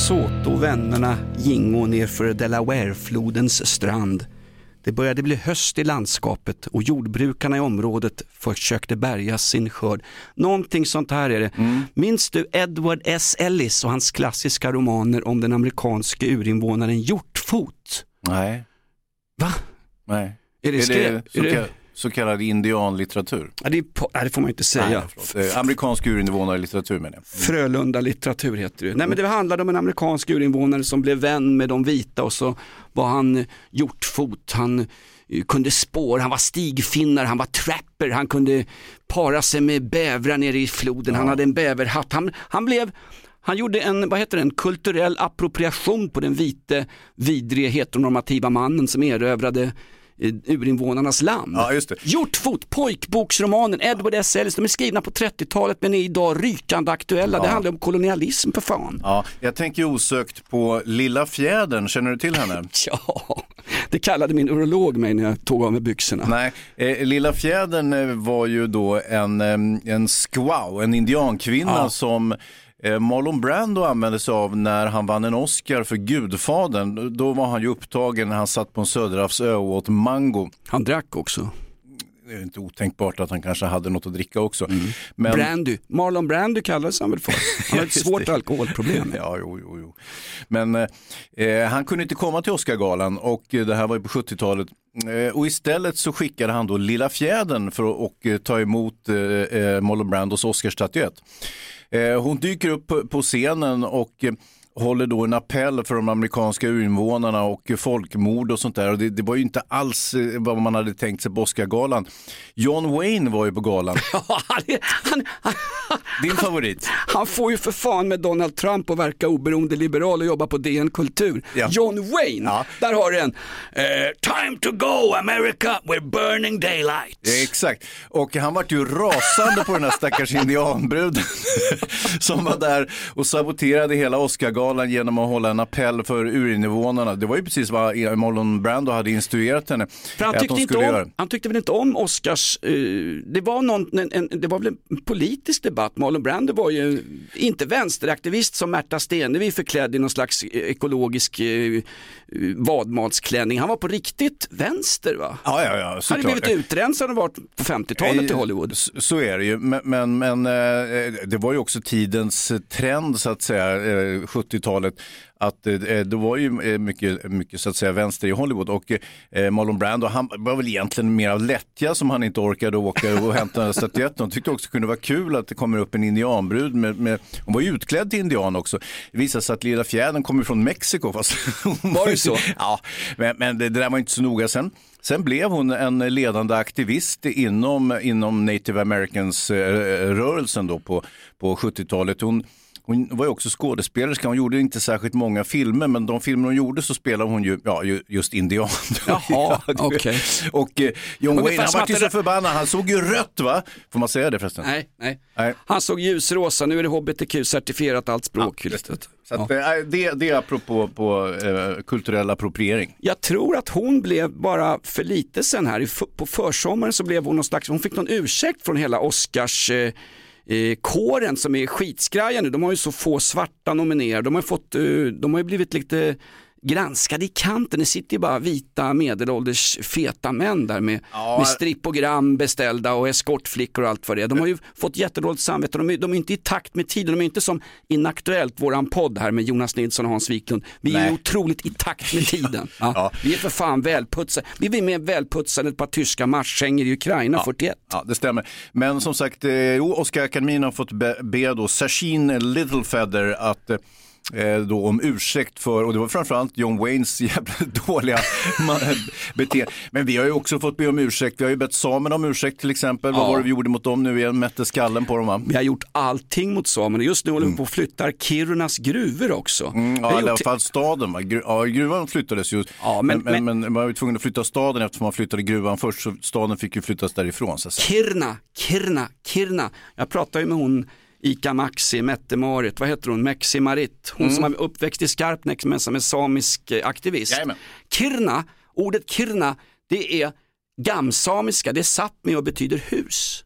De såto vännerna gingo nerför Delawareflodens strand. Det började bli höst i landskapet och jordbrukarna i området försökte bärga sin skörd. Någonting sånt här är det. Minns du Edward S. Ellis och hans klassiska romaner om den amerikanske urinvånaren Hjortfot? Nej. Va? Nej. Är det, Är det är det, så kallad indianlitteratur? ja, det, är nej, det får man inte säga. Nej. Eh, Amerikansk urinvånarlitteratur menar jag. Frölunda litteratur heter det. Nej men det handlade om en amerikansk urinvånare som blev vän med de vita och så var han hjortfot, han eh, kunde spår, han var stigfinnar, han var trapper, han kunde para sig med bävrar nere i floden, han hade en bäverhatt. Han, han blev han gjorde en, vad heter det, en kulturell appropriation på den vite, vidrige, heteronormativa mannen som erövrade urinvånarnas land. Ja, just det. Hjortfot, pojkboksromanen, Edward S. Ellis, de är skrivna på 30-talet men är idag rykande aktuella. Det handlar om kolonialism för fan. Ja, jag tänker osökt på Lilla Fjädern, känner du till henne? Ja, det kallade min urolog mig när jag tog av mig byxorna. Nej, eh, Lilla Fjädern eh, var ju då en, eh, en squaw, en indiankvinna Ja. som eh, Marlon Brando använde sig av när han vann en Oscar för Gudfadern. Då var han ju upptagen när han satt på en söderhavsö och åt mango. Han drack också. Det är inte otänkbart att han kanske hade något att dricka också. Men... Brandy, Marlon Brandy kallades han väl för. Han har ett svårt alkoholproblem. Ja, jo, jo, jo. Men eh, han kunde inte komma till Oscargalan och eh, det här var ju på 70-talet. Eh, och istället så skickade han då Lilla Fjädern för att eh, ta emot eh, eh, Marlon Brandos Oscarsstatyett. Eh, hon dyker upp på, scenen och eh, håller då en appell för de amerikanska urinvånarna och folkmord och sånt där. Och det, det var ju inte alls eh, vad man hade tänkt sig på Oscargalan. John Wayne var ju på galan. han, han, han, Din favorit? han får ju för fan med Donald Trump och verka oberoende liberal och jobba på DN Kultur. Ja. John Wayne, Ja. där har du en. Eh, time to go America, we're burning daylight. Ja, exakt. Och han var ju rasande på den här stackars indianbruden som var där och saboterade hela Oscargalan genom att hålla en appell för urinvånarna. Det var ju precis vad Marlon Brando hade instruerat henne För han tyckte, inte om, göra. han tyckte väl inte om Oscars, eh, det, var någon, en, en, det var väl en politisk debatt, Marlon Brando var ju inte vänsteraktivist som Märta Stenevi förklädd i någon slags eh, ekologisk eh, vadmalsklänning, han var på riktigt vänster va? Ja, ja, ja, Han hade såklart. blivit utrensad och varit på 50-talet i Hollywood. S- Så är det ju, men, men, men eh, det var ju också tidens trend så att säga, eh, 70-talet, att eh, det var ju eh, mycket, mycket så att säga vänster i Hollywood och eh, Marlon Brando, han var väl egentligen mer av lättja som han inte orkade åka och hämta statyetten. Han tyckte också det kunde vara kul att det kommer upp en indianbrud med, med hon var ju utklädd till indian också. Det visade sig att Lilla Fjädern kommer från Mexiko. Fast Var det så? Ja, men, men det, det där var inte så noga sen. Sen blev hon en ledande aktivist inom, inom native americans-rörelsen då på, på 70-talet. Hon, hon var ju också skådespelerska, hon gjorde inte särskilt många filmer, men de filmer hon gjorde så spelade hon ju, ja, ju- just indian. Jaha, Ja, okej. Och eh, John Ungefär Wayne, han var ju så förbannad, han såg ju rött va? Får man säga det förresten? Nej, nej. Nej. Han såg ljusrosa, nu är det hbtq-certifierat allt språk. Just det. Så att, eh, det, det är apropå på, eh, kulturell appropriering. Jag tror att hon blev bara för lite sen här, på försommaren så blev hon någon slags, hon fick någon ursäkt från hela Oscars eh, eh, kåren som är skitskraja nu. De har ju så få svarta nominerade, de har ju, fått, eh, de har ju blivit lite granskade i kanten. Det sitter ju bara vita medelålders feta män där med, Ja. med strippogram beställda och eskortflickor och allt vad det är. De har ju fått jättedåligt samvete, de är, de är inte i takt med tiden, de är inte som Inaktuellt, våran podd här med Jonas Nilsson och Hans Wiklund. Vi är Nej. ju otroligt i takt med tiden. Ja. Ja. Vi är för fan välputsade. Vi är mer välputsade än ett par tyska marschkängor i Ukraina 41. Ja, det stämmer. Men som sagt, eh, jo, Oscar-akademin har fått be, be då Sachin Littlefeather att eh, då om ursäkt för, och det var framförallt John Waynes jävla dåliga beteende. Men vi har ju också fått be om ursäkt, vi har ju bett samerna om ursäkt till exempel. Vad Ja. var det vi gjorde mot dem nu igen? Mätte skallen på dem va? Vi har gjort allting mot samerna. Just nu håller vi på och flyttar Kirunas gruvor också. Mm, ja, i alla fall staden. Va? Gru- ja, gruvan flyttades ju. Ja, men- men, men, men man var ju tvungen att flytta staden eftersom man flyttade gruvan först. Så staden fick ju flyttas därifrån. Så. Kirna, Kirna, Kirna. Jag pratade ju med hon Ika Maxi, Mette-Marit, vad heter hon, Mexi Marit. Hon som är uppväxt i Skarpnäck men som är samisk eh, aktivist. Jajamän. Kirna, ordet Kirna, det är gamsamiska, det är Sápmi och betyder hus.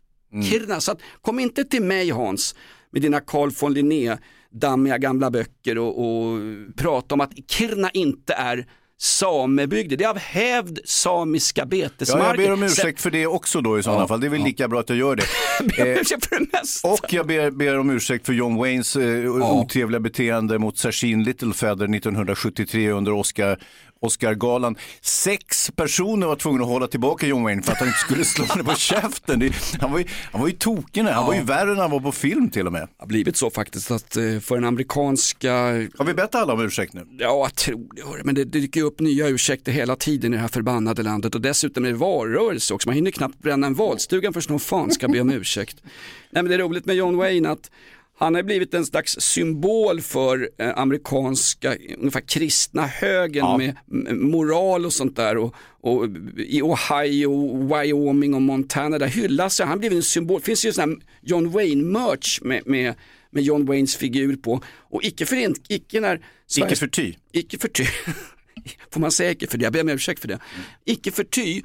Kirna, så att, kom inte till mig Hans med dina Carl von Linné dammiga gamla böcker och, och prata om att Kirna inte är samebygder. Det är av hävd samiska Ja, betesmarker. jag ber om ursäkt för det också då i sådana Ja, fall. Det är väl ja. lika bra att jag gör det. ber om Eh, ursäkt för det mesta. Och jag ber, ber om ursäkt för John Waynes eh, otrevliga beteende mot Sachin Littlefeather 1973 under Oscar, Oscargalan. Sex personer var tvungna att hålla tillbaka John Wayne för att han inte skulle slå henne på käften. Det, han, var ju, han var ju tokig, han var ju värre än han var på film till och med. har blivit så faktiskt att eh, för den amerikanska, Har vi bett alla om ursäkt nu? ja jag tror det, men det, det dyker upp nya ursäkter hela tiden i det här förbannade landet och dessutom är det valrörelse också, man hinner knappt bränna en valstugan förrän någon fan ska be om ursäkt. Nej men det är roligt med John Wayne att han har blivit en slags symbol för eh, amerikanska, ungefär kristna högern Ja. med m- moral och sånt där. Och, och I Ohio, Wyoming och Montana där hyllas han. Han blivit en symbol. Det finns ju sån här John Wayne-merch med, med, med John Waynes figur på. Och icke för icke när Icke Sveriges- förty. icke förty, får man säga icke för det, jag ber om ursäkt för det. Icke förty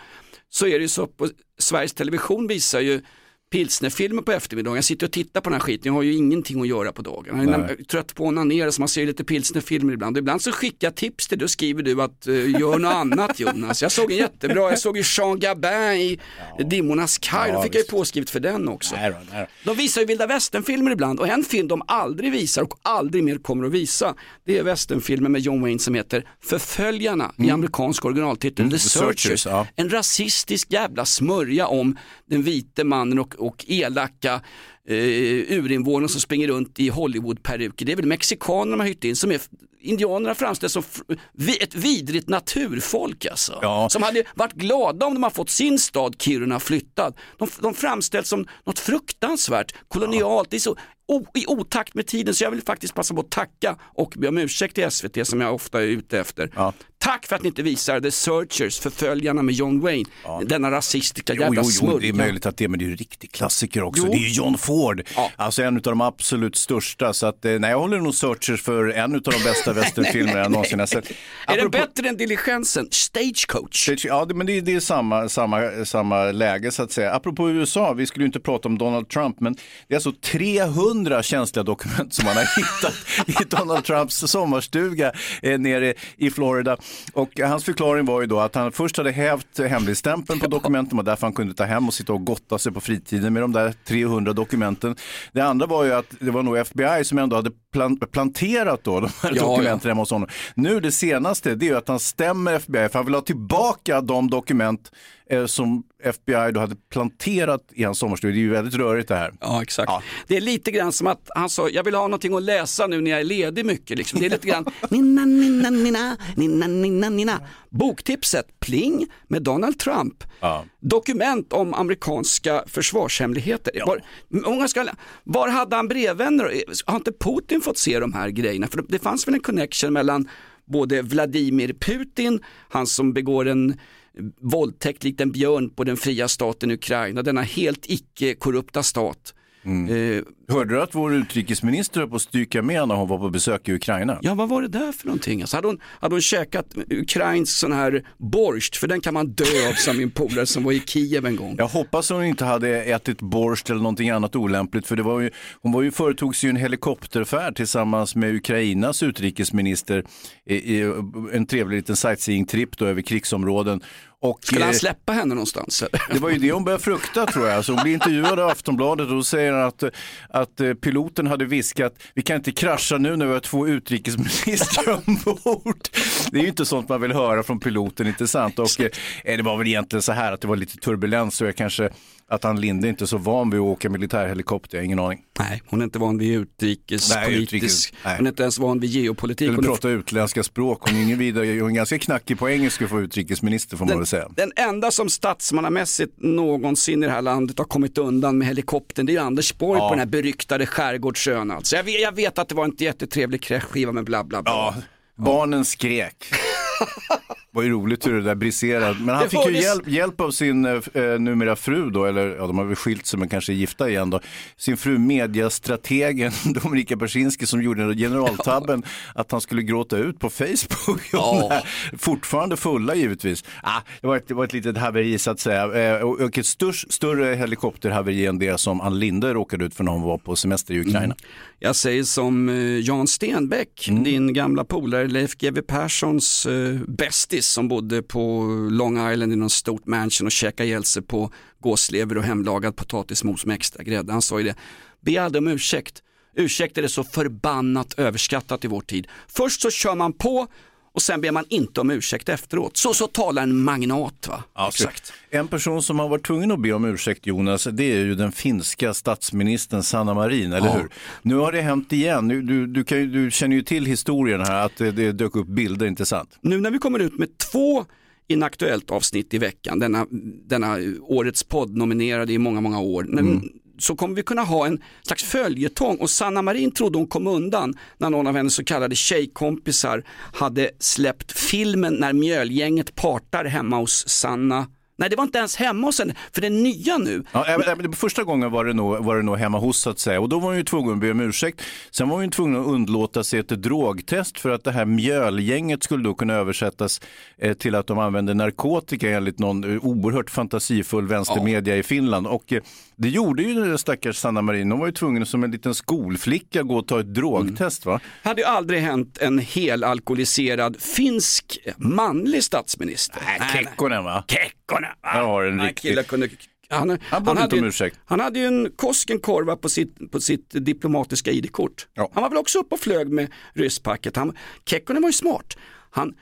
så är det ju så på Sveriges Television visar ju pilsnerfilmer på eftermiddagen. Jag sitter och tittar på den här skiten, jag har ju ingenting att göra på dagen. Jag är trött på att onanera så man ser lite pilsnerfilmer ibland. Och ibland så skickar jag tips till dig och skriver du att uh, gör något annat Jonas. Jag såg en jättebra, jag såg ju Jean Gabin i Dimmornas kaj, Ja, då fick jag ju visst. påskrivet för den också. Nej då, nej då. De visar ju vilda västernfilmer ibland och en film de aldrig visar och aldrig mer kommer att visa det är västernfilmen med John Wayne som heter Förföljarna i amerikansk originaltitel The Searchers. Mm. Searchers, ja. En rasistisk jävla smörja om den vite mannen och, och elaka eh, urinvånare som springer runt i Hollywoodperuker. Det är väl mexikanerna de har hyrt in som är Indianerna framställs som ett vidrigt naturfolk alltså. Ja. Som hade varit glada om de har fått sin stad Kiruna flyttad. De, de framställs som något fruktansvärt, kolonialt, det är så o, i otakt med tiden så jag vill faktiskt passa på att tacka och be om ursäkt till SVT som jag ofta är ute efter. Ja. Tack för att ni inte visar The Searchers, förföljarna med John Wayne, denna rasistiska Jo, jävla jo, jo, det är möjligt att det, men det är ju en riktig klassiker också. Jo. Det är ju John Ford, Ja. alltså en av de absolut största. Så att, eh, nej, jag håller nog Searchers för en av de bästa westernfilmer jag någonsin har sett. Är den Apropå- bättre än Diligensen? Stagecoach? Ja, det- men det, är- det är samma, samma, samma läge så att säga. Apropå USA, vi skulle ju inte prata om Donald Trump, men det är alltså 300 känsliga dokument som man har hittat i Donald Trumps sommarstuga eh, nere i Florida. Och hans förklaring var ju då att han först hade hävt hemligstämpeln på dokumenten och därför han kunde ta hem och sitta och gotta sig på fritiden med de där 300 dokumenten. Det andra var ju att det var nog FBI som ändå hade plan- planterat då de här Ja, dokumenten hemma hos honom. Nu det senaste, det är ju att han stämmer FBI för han vill ha tillbaka de dokument eh, som FBI då hade planterat i hans sommarstuga. Det är ju väldigt rörigt det här. Ja exakt. Ja. Det är lite grann som att han sa, jag vill ha någonting att läsa nu när jag är ledig mycket. Liksom. Det är lite grann, nina, nina, nina, nina, nina, nina. Boktipset, Pling med Donald Trump. Ja. Dokument om amerikanska försvarshemligheter. Var, många ska, var hade han brevvänner? Har inte Putin fått se de här grejerna? För det fanns väl en connection mellan både Vladimir Putin, han som begår en våldtäkt likt en björn på den fria staten Ukraina, denna helt icke-korrupta stat. Eh, Hörde du att vår utrikesminister höll på att stryka med när hon var på besök i Ukraina? ja, vad var det där för någonting? Alltså, hade, hon, hade hon käkat ukrainsk sån här borscht, för den kan man dö av som min polare som var i Kiev en gång. Jag hoppas hon inte hade ätit borst eller någonting annat olämpligt för det var ju, hon var ju, företog sig ju en helikopterfärd tillsammans med Ukrainas utrikesminister i, i en trevlig liten sightseeing-tripp över krigsområden. Och, Skulle han eh, släppa henne någonstans? Det var ju det hon började frukta tror jag. Så hon blir intervjuad av Aftonbladet och då säger han att, att eh, piloten hade viskat vi kan inte krascha nu när vi har två utrikesministrar ombord. Det är ju inte sånt man vill höra från piloten, inte sant? Och eh, det var väl egentligen så här att det var lite turbulens så jag kanske Att Ann Linde inte är så van vid att åka militärhelikopter, jag har ingen aning. Nej, hon är inte van vid utrikespolitisk, Nej, utrikes- nej. hon är inte ens van vid geopolitik. Eller är prata utländska språk, hon är ingen vidare, hon är ganska knackig på engelska för utrikesminister får man väl säga. Den enda som statsmannamässigt någonsin i det här landet har kommit undan med helikoptern det är ju Anders Borg Ja. på den här beryktade Skärgårdsön. Alltså. Jag, vet, jag vet att det var en jättetrevlig kräftskiva med bla bla bla. Ja, barnen skrek. Var ju roligt hur det där briserade. Men han fick ju hjälp, hjälp av sin eh, numera fru då, eller ja, de har väl skilt sig men kanske är gifta igen då. Sin fru mediastrategen Dominika Persinski som gjorde generaltabben att han skulle gråta ut på Facebook. Ja. Fortfarande fulla givetvis. Ah, det, var ett, det var ett litet haveri så att säga. Eh, och och ett störst, större helikopterhaveri än det som Ann Linde råkade ut för när hon var på semester i Ukraina. Jag säger som eh, Jan Stenbeck, Mm. din gamla polare Leif GW Perssons eh, bästis som bodde på Long Island i någon stort mansion och käkade ihjäl sig på gåslever och hemlagad potatismos med extra grädde. Han sa ju det, be aldrig om ursäkt. Ursäkt är det så förbannat överskattat i vår tid. Först så kör man på och sen ber man inte om ursäkt efteråt. Så så talar en magnat va? Exakt. En person som har varit tvungen att be om ursäkt Jonas, det är ju den finska statsministern Sanna Marin, eller Ja. hur? Nu har det hänt igen, nu, du, du, kan, du känner ju till historien här, att det, det dök upp bilder, inte sant? Nu när vi kommer ut med två inaktuellt avsnitt i veckan, denna, denna årets podd nominerade i många, många år, men, så kommer vi kunna ha en slags följetong. Och Sanna Marin trodde hon kom undan när någon av hennes så kallade tjejkompisar hade släppt filmen när mjölgänget partar hemma hos Sanna Nej det var inte ens hemma hos henne, för det är nya nu. Ja, även första gången var det, nog, var det nog hemma hos så att säga och då var hon ju tvungen att be om ursäkt. Sen var hon ju tvungen att undlåta sig ett drogtest för att det här mjölgänget skulle då kunna översättas eh, till att de använde narkotika enligt någon eh, oerhört fantasifull vänstermedia i Finland. Och eh, det gjorde ju den stackars Sanna Marin, hon var ju tvungen som en liten skolflicka gå och ta ett drogtest va? hade ju aldrig hänt en helalkoholiserad finsk manlig statsminister. Nej, Kekkonen va? Kekkonen! Där har du en här riktig- kunde, han, Han inte hade ju-. Han hade ju en Koskenkorva på sitt, på sitt diplomatiska ID-kort. Ja. Han var väl också uppe och flög med rysspacket. Han, Kekkonen var ju smart. Han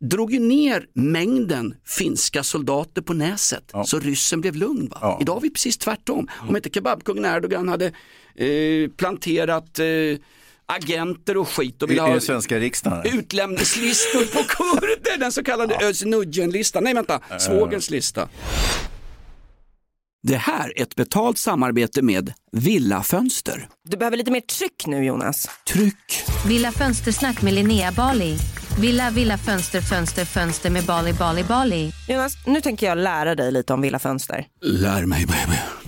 drog ju ner mängden finska soldater på näset så ryssen blev lugn. Ja. Idag är vi precis tvärtom. Om inte kebabkungen Erdogan hade eh, planterat eh, agenter och skit och I, I ha den svenska riksdagen. utlämningslistor på kurder, den så kallade ja. Özz-Nujen-listan. Nej vänta, svågerns lista. Det här är ett betalt samarbete med Villa Fönster. Du behöver lite mer tryck nu Jonas. Tryck! Villa Fönstersnack med Linnea Bali. Villa, villa, fönster, fönster, fönster med Bali, Bali, Bali. Jonas, nu tänker jag lära dig lite om Villa Fönster. Lär mig baby.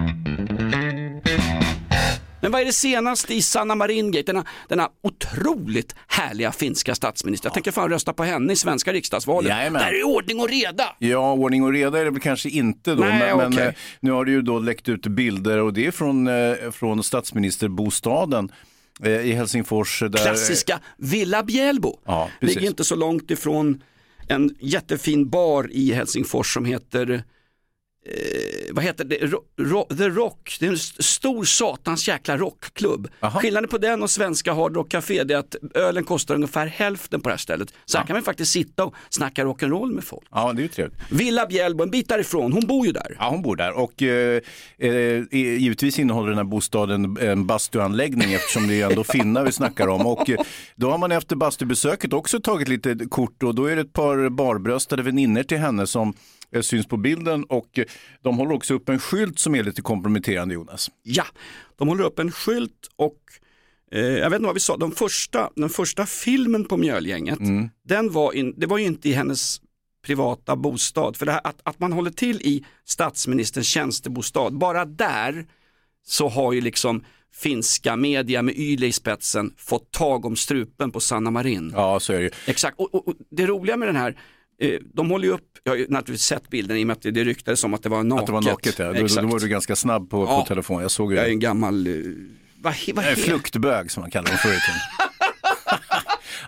Men vad är det senaste i Sanna Marin-gate? Denna, denna otroligt härliga finska statsminister. Jag tänker fan rösta på henne i svenska riksdagsvalet. Jajamän. Där är ordning och reda. Ja, ordning och reda är det väl kanske inte då. Nej, men men okej. eh, nu har det ju då läckt ut bilder och det är från, eh, från statsministerbostaden eh, i Helsingfors. Där, Klassiska Villa Bjällbo. Ja. Ligger inte så långt ifrån en jättefin bar i Helsingfors som heter Eh, vad heter det? Ro, ro, The Rock, det är en st- stor satans jäkla rockklubb. Skillnaden på den och svenska Hard Rock Café är att ölen kostar ungefär hälften på det här stället. Så här kan man faktiskt sitta och snacka rock'n'roll med folk. Ja, det är ju trevligt. Villa Bjällbo, en bit därifrån, hon bor ju där. Ja, hon bor där och eh, eh, givetvis innehåller den här bostaden en bastuanläggning eftersom det är ändå finnar vi snackar om. Och eh, då har man efter bastubesöket också tagit lite kort och då är det ett par barbröstade vänner till henne som eh, syns på bilden och de håller också upp en skylt som är lite komprometterande Jonas. Ja, de håller upp en skylt och eh, jag vet inte vad vi sa, de första, den första filmen på Mjölgänget, den var, in, det var ju inte i hennes privata bostad. För här, att, att man håller till i statsministerns tjänstebostad, bara där så har ju liksom finska media med Yle i spetsen fått tag om strupen på Sanna Marin. Ja, så är det ju. Exakt, och, och, och det roliga med den här, de håller ju upp, jag har ju naturligtvis sett bilden i och med att det, det ryktades om att det var naket. Att det var naket, ja. Då, då var du ganska snabb på, Ja. på telefon. Jag såg ju Jag är en gammal, eh, vad, vad Eh, heter Fluktbög som man kallar dem förr i tiden.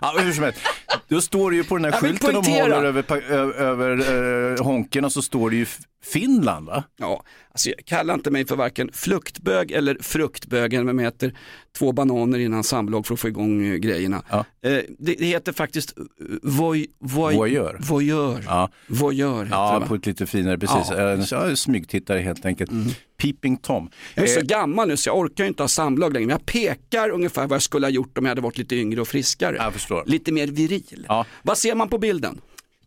ja, hur som helst. Då står det ju på den här Jag skylten de håller över, över eh, honken och så står det ju Finland va? Ja, alltså jag kallar inte mig för varken fluktbög eller fruktbögen, men jag äter två bananer innan samlag för att få igång eh, grejerna. Ja. Eh, det, det heter faktiskt eh, voy, voy, Voyeur. Voyeur. Ja. Voyeur det, Ja, va? på ett lite finare, precis. Ja. Mm. Ja. Smygtittare helt enkelt. Peeping Tom. Jag är så Eh, gammal nu så jag orkar ju inte ha samlag längre, men jag pekar ungefär vad jag skulle ha gjort om jag hade varit lite yngre och friskare. Lite mer viril. Ja. Vad ser man på bilden?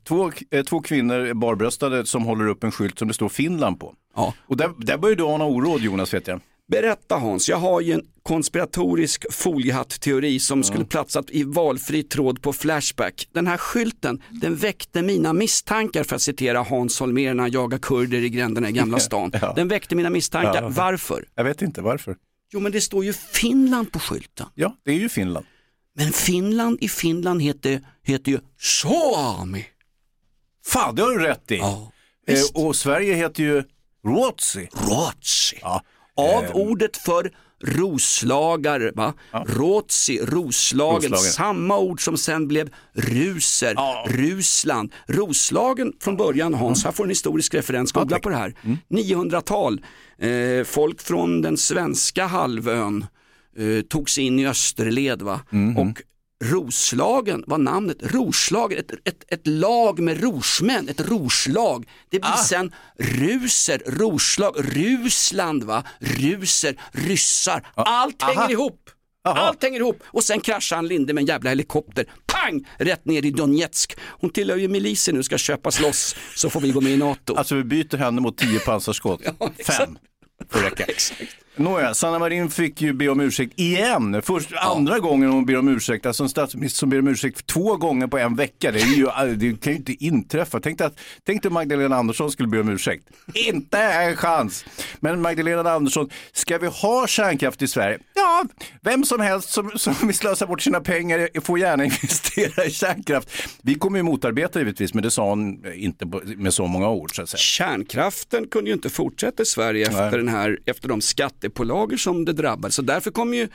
Två, eh, två kvinnor barbröstade som håller upp en skylt som det står Finland på. Ja. Och där, där börjar du ana oråd Jonas vet jag. Berätta Hans, jag har ju en konspiratorisk foliehatt-teori som skulle platsat i valfri tråd på Flashback. Den här skylten, den väckte mina misstankar för att citera Hans Holmér när han jagar kurder i gränderna i Gamla stan. Ja. Den väckte mina misstankar. Ja. Varför? Jag vet inte varför. Jo men det står ju Finland på skylten. Ja, det är ju Finland. Men Finland i Finland heter, heter ju Suomi. Fan, det har du rätt i. Ja, eh, och Sverige heter ju Ruotsi. Ruotsi. Ja. Av Ehm. ordet för roslagar, va? Rotsi, roslagen, Roslagen. samma ord som sen blev ruser, Ja. Rusland. Roslagen från början Hans, här får en historisk referens, googla på det här. Mm. 900-tal, eh, folk från den svenska halvön eh, tog sig in i österled va? Mhm. och Roslagen var namnet, Roslagen, ett, ett, ett lag med rorsmän, ett roslag. Det blir Ah. sen ruser, roslag, Rusland, va? ruser, ryssar. Allt aha. hänger ihop. Aha. Allt hänger ihop och sen kraschar han Linde med en jävla helikopter. Pang! Rätt ner i Donetsk. Hon tillhör ju milisen nu, ska köpas loss så får vi gå med i NATO. Alltså vi byter henne mot tio pansarskott. Ja. Fem. Får räcka. Exakt. Nåja, Sanna Marin fick ju be om ursäkt igen. Först, Andra gången hon ber om ursäkt, alltså en statsminister som ber om ursäkt två gånger på en vecka. Det, ju, det kan ju inte inträffa. Tänk dig, att, tänk dig Magdalena Andersson skulle be om ursäkt. Inte en chans. Men Magdalena Andersson, ska vi ha kärnkraft i Sverige? Ja, vem som helst som, som vill slösa bort sina pengar får gärna investera i kärnkraft. Vi kommer ju motarbeta givetvis, men det sa hon inte med så många ord. Så. Kärnkraften kunde ju inte fortsätta i Sverige efter, den här, efter de skattepålagor som det drabbade. Så därför kommer ju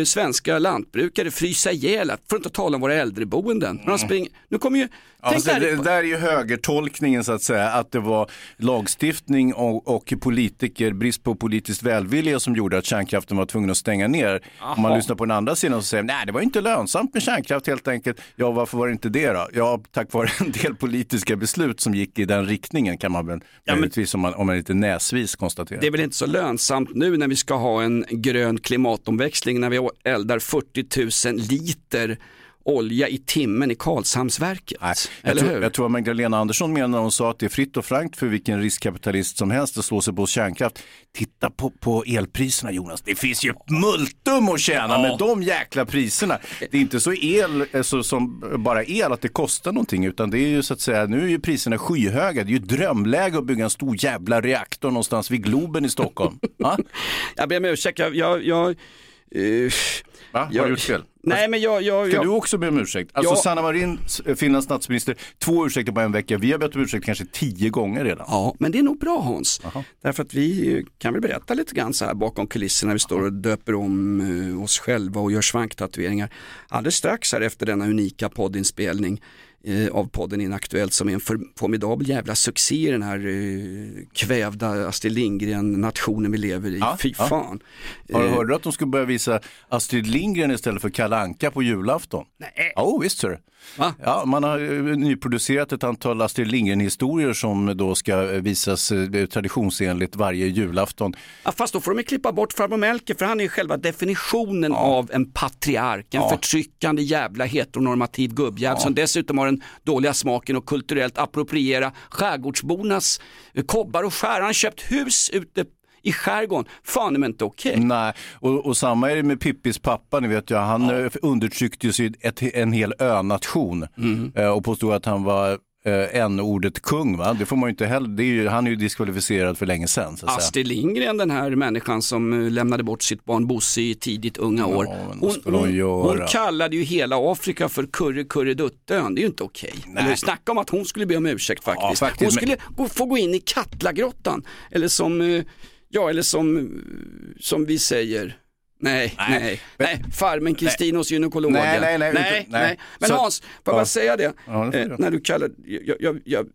eh, svenska lantbrukare frysa ihjäl, för att inte tala om våra äldreboenden. Springer, nu kommer ju, Ja, fast det, där, det där är ju högertolkningen så att säga, att det var lagstiftning och, och politiker, brist på politiskt välvilja som gjorde att kärnkraften var tvungen att stänga ner. Om man lyssnar på den andra sidan så säger nej det var inte lönsamt med kärnkraft helt enkelt. Ja varför var det inte det då? Ja tack vare en del politiska beslut som gick i den riktningen kan man väl men- möjligtvis om man, om man är lite näsvis konstatera. det är väl inte så lönsamt nu när vi ska ha en grön klimatomväxling när vi eldar 40 000 liter olja i timmen i Karlshamnsverket. Nej, jag, Eller tror, hur? jag tror att Magdalena Andersson menar när hon sa att det är fritt och frankt för vilken riskkapitalist som helst att slå sig på kärnkraft. Titta på, på elpriserna Jonas, det finns ju multum att tjäna med de jäkla priserna. Det är inte så el eh, så, som bara el att det kostar någonting utan det är ju så att säga, nu är ju priserna skyhöga. Det är ju drömläge att bygga en stor jävla reaktor någonstans vid Globen i Stockholm. Jag ber om ursäkt, jag... jag, jag eh, Va? Har jag- du gjort fel? Nej men jag... jag, Ska jag du också be om ursäkt? Alltså Ja. Sanna Marin, Finlands statsminister, två ursäkter på en vecka. Vi har bett om ursäkt kanske tio gånger redan. Ja, men det är nog bra Hans. Därför att vi eh, kan väl berätta lite grann så här bakom kulisserna. Vi står och döper om eh, oss själva och gör svanktatueringar. Alldeles strax här efter denna unika poddinspelning av podden Inaktuellt som är en formidabel jävla succé i den här eh, kvävda Astrid Lindgren-nationen vi lever i. Ja, Fy ja. fan. Har du Eh, hört att de skulle börja visa Astrid Lindgren istället för Kalle Anka på julafton? Nej. Ja, oh, visst sir. Va? Ja, man har nyproducerat ett antal Astrid Lindgren-historier som då ska visas eh, traditionsenligt varje julafton. Ja, fast då får de klippa bort farbror Melker för han är själva definitionen av en patriark, en Ja. förtryckande jävla heteronormativ gubbjävel som dessutom har den dåliga smaken att kulturellt appropriera skärgårdsbornas eh, kobbar och skär. Han har köpt hus ute i skärgården, fan är men inte okej. Nej, och, och samma är det med Pippis pappa, ni vet ju, han ja. undertryckte ju ett, en hel önation Mm. eh, och påstod att han var eh, n-ordet kung. Va? Det får man ju inte heller, är ju, han är ju diskvalificerad för länge sedan. Så. Astrid Lindgren, den här människan som eh, lämnade bort sitt barn Bosse i tidigt unga år. men vad Hon, hon hon, kallade ju hela Afrika för Kurre Kurre Duttön. Det är ju inte okej. Eller snacka om att hon skulle be om ursäkt faktiskt. faktiskt, hon men- skulle gå, få gå in i Katlagrottan. Eller som, eh, ja eller som, som vi säger. Nej, nej, nej, men- farmen Kristin hos gynekologen. Nej, nej, nej, nej, utan- nej. Men Så- Hans, får jag Ja. bara säga det? Ja, det Eh, när du kallar, jag, jag, jag,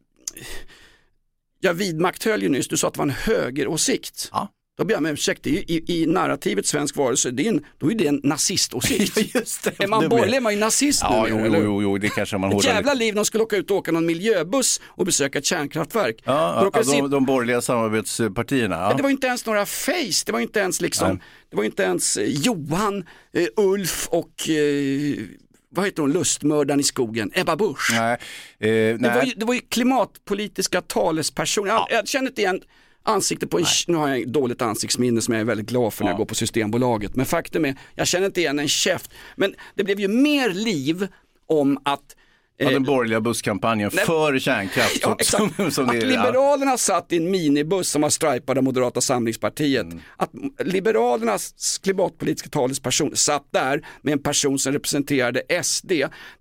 jag vidmakthöll ju nyss, du sa att det var en högeråsikt. Ja. Då ber jag om ursäkt, det är i, i narrativet svensk varelse, det är en, då är det en naziståsikt. Just det, är man det borgerlig är man ju nazist Ja, nu, jo, eller? jo, jo, jo, det kanske man Ett hårdrar jävla liv de skulle åka ut och åka någon miljöbuss och besöka ett kärnkraftverk. Ja, ja, de, de borgerliga samarbetspartierna. Ja. Det var ju inte ens några face, det var inte ens liksom, Nej. det var inte ens eh, Johan, eh, Ulf och eh, vad heter hon, lustmördaren i skogen, Ebba Busch. Nej, eh, Det, nej. var ju, det var ju klimatpolitiska talespersoner. Jag, jag känner inte igen ansikte på en, nu har jag dåligt ansiktsminne som jag är väldigt glad för när jag går på Systembolaget. Men faktum är, jag känner inte igen en käft. Men det blev ju mer liv om att Ja, den borgerliga busskampanjen Nej. för kärnkraft. Ja, som- som, att ja. Liberalerna satt i en minibuss som var stripad av Moderata samlingspartiet. Mm. Att Liberalernas klimatpolitiska talesperson satt där med en person som representerade SD.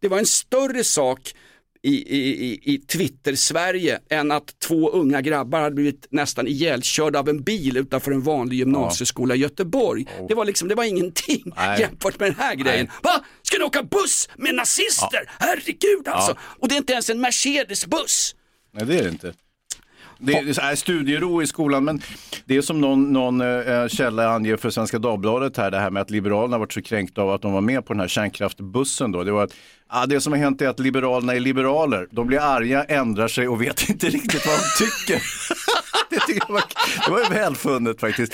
Det var en större sak i, i, i, i Twitter-Sverige än att två unga grabbar hade blivit nästan ihjälkörda av en bil utanför en vanlig gymnasieskola i Göteborg. Det var liksom, det var ingenting Oh. Nej. jämfört med den här grejen. Va? Ska ni åka buss med nazister? Herregud alltså. Och det är inte ens en Mercedes-buss. Nej, det är det inte. Det är, här, studiero i skolan, men det är som någon, någon eh, källa anger för Svenska Dagbladet här, det här med att Liberalerna varit så kränkta av att de var med på den här kärnkraftbussen då. Det var att, Ja, det som har hänt är att Liberalerna är liberaler. De blir arga, ändrar sig och vet inte riktigt vad de tycker det, tycker jag var, det var ju välfunnet faktiskt.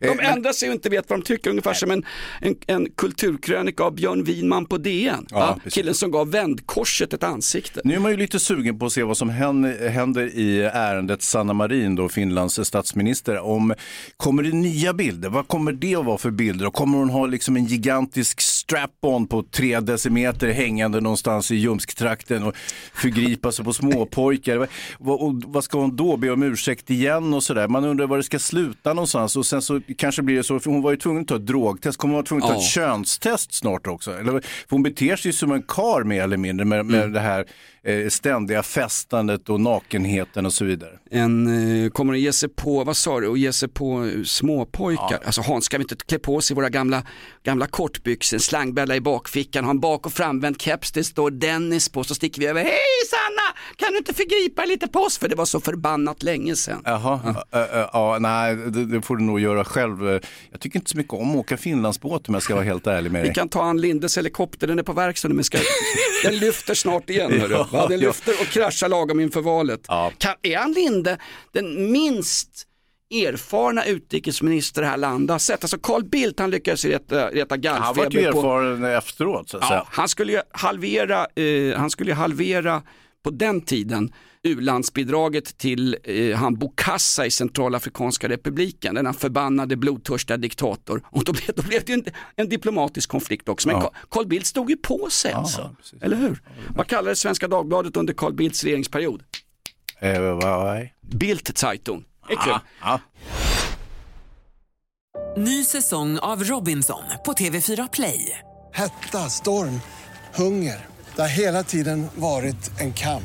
De Eh, ändrar sig och inte vet vad de tycker, ungefär som en, en, en kulturkrönika av Björn Winman på DN. Ja. Killen som gav vändkorset ett ansikte. Nu är man ju lite sugen på att se vad som händer, i ärendet Sanna Marin, då Finlands statsminister. Om, kommer det nya bilder? Vad kommer det att vara för bilder? Och kommer hon ha liksom en gigantisk strap-on på tre decimeter hängande någonstans i Ljumsktrakten och förgripa sig på småpojkar? Vad, och vad ska hon då? Be om ursäkt igen och sådär? Man undrar var det ska sluta någonstans och sen så kanske blir det så, för hon var ju tvungen att ta ett drogtest, kommer hon vara tvungen att ta ett Ja. könstest snart också? Eller, för hon beter sig ju som en kar mer eller mindre med, med det här eh, ständiga festandet och nakenheten och så vidare. En, eh, kommer att ge sig på, vad sa du, och ge sig på eh, småpojkar. Alltså Hans, ska vi inte klä på sig våra gamla, gamla kortbyxor, slangbälla i bakfickan, ha en bak och framvänd keps, det står Dennis på, så sticker vi över, hej Sanna, kan du inte förgripa dig lite på oss? För det var så förbannat länge sedan. Jaha, ja. ja, nej, det, det får du nog göra själv. Jag tycker inte så mycket om att åka Finlandsbåt om jag ska vara helt ärlig med dig. Vi kan ta Ann Lindes helikopter, den är på verkstad nu, men ska, den lyfter snart igen. hörru. Ja? Den lyfter och kraschar lagom inför valet. Ja. Kan, är Ann Linde den minst erfarna utrikesminister det här landet har sett. Alltså Carl Bildt han lyckades reta, reta gallfeber. Han var ju erfaren efteråt så att säga. Ja, han skulle halvera, eh, han skulle halvera på den tiden u-landsbidraget till eh, han Bokassa i Centralafrikanska republiken, denna förbannade blodtörstiga diktator. Och då blev, då blev det en, en diplomatisk konflikt också. Men Ja. Carl- Bildt stod ju på sig Ja, alltså. Eller hur? Vad kallades Svenska Dagbladet under Carl Bildts regeringsperiod? Eh, vad- Bildt Zeitung. Det är kul. ja. Ny säsong av Robinson på TV4 Play. Hetta, storm, hunger. Det har hela tiden varit en kamp.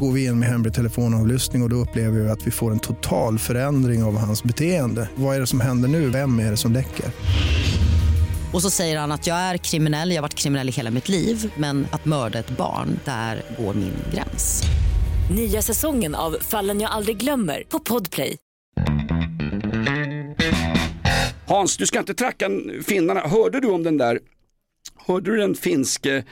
Går vi in med hemlig telefonavlyssning och, och då upplever vi att vi får en total förändring av hans beteende. Vad är det som händer nu? Vem är det som läcker? Och så säger han att jag är kriminell, jag har varit kriminell i hela mitt liv men att mörda ett barn, där går min gräns. Nya säsongen av Fallen jag aldrig glömmer på Podplay. Hans, du ska inte tracka finnarna. Hörde du om den där, hörde du den finske eh,